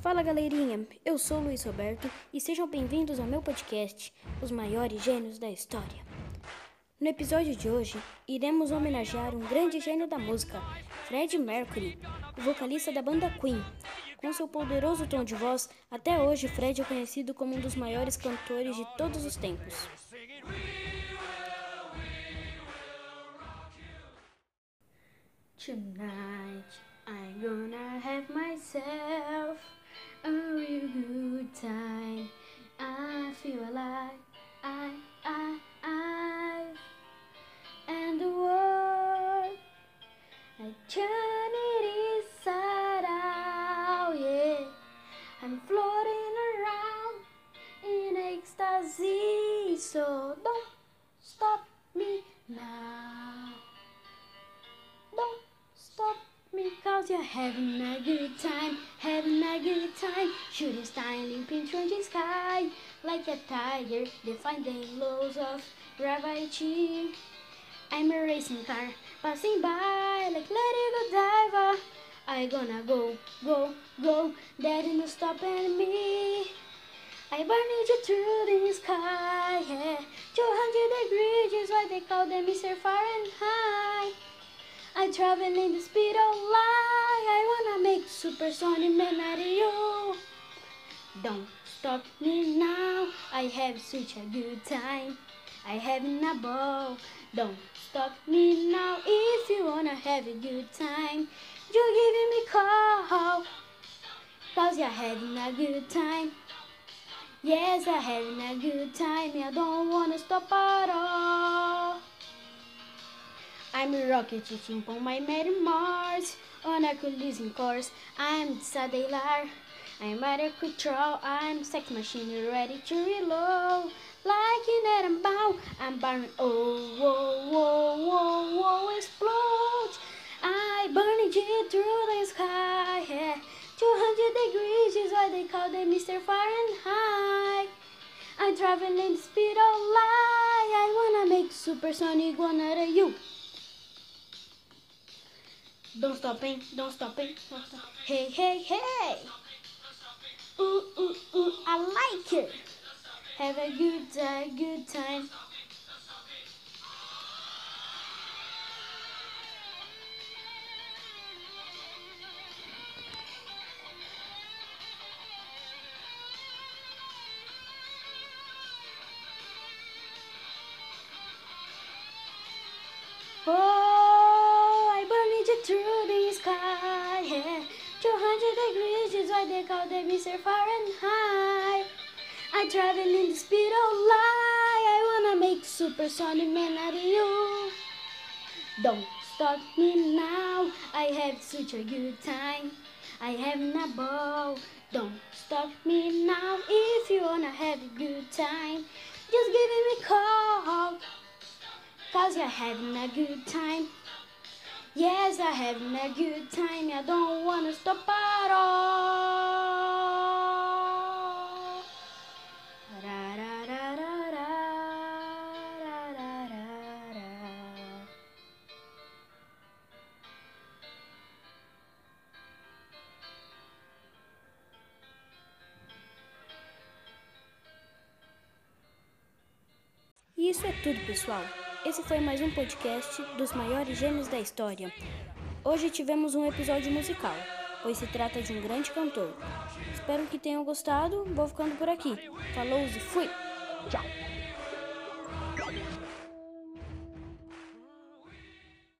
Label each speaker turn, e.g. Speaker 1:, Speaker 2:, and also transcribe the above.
Speaker 1: Fala galerinha, eu sou o Luiz Roberto e sejam bem-vindos ao meu podcast, Os Maiores Gênios da História. No episódio de hoje, iremos homenagear um grande gênio da música, Fred Mercury, o vocalista da banda Queen. Com seu poderoso tom de voz, até hoje Fred é conhecido como um dos maiores cantores de todos os tempos. Tonight I'm gonna have myself good time. I feel alive, I, I, I, and the world I turn it inside out, yeah. I'm floating around in ecstasy, so don't stop me now. Don't stop me cause you're having a good time, having a time. Shooting star pink orange sky, like a tiger, defying laws of gravity. I'm a racing car passing by like let it go diver. I gonna go, go, go, there ain't no stopping me. I burn you through the sky, yeah. 200 degrees is why they call them Mr. Fahrenheit. I travel in the speed of light. I wanna make supersonic man out of you. Don't stop me now. I have such a good time. I having a ball. Don't stop me now. If you wanna have a good time, You're giving me call. Cause you're having a good time. Yes, I'm having a good time. I don't wanna stop at all. I'm a rocket teaching on my Mary Mars on a collision course. I'm satellite. I'm at a control. I'm sex machine ready to reload. Like in atom bomb, I'm burning. Oh, whoa, whoa, whoa, whoa, explode. I burning it through the sky. Yeah. 200 degrees is why they call them Mr. Fahrenheit. I'm traveling speed of light. I wanna make supersonic one out of you. Don't stop it, don't stop it. Hey, hey, hey! Ooh, ooh, ooh, I like it. Have a good time, good time. Sky. Yeah. 200 degrees is why they call them Mr. Fahrenheit. I travel in the speed of light. I wanna make supersonic man out of you. Don't stop me now. I have such a good time. I have a ball. Don't stop me now. If you wanna have a good time, just give me a call. Cause you're having a good time. Yes, I'm having a good time. I don't wanna stop at all. Da, da, da, da, da, da, da, da. E isso é tudo, pessoal. Esse foi mais um podcast dos maiores gênios da história. Hoje tivemos um episódio musical, pois se trata de um grande cantor. Espero que tenham gostado. Vou ficando por aqui. Falou e fui! Tchau!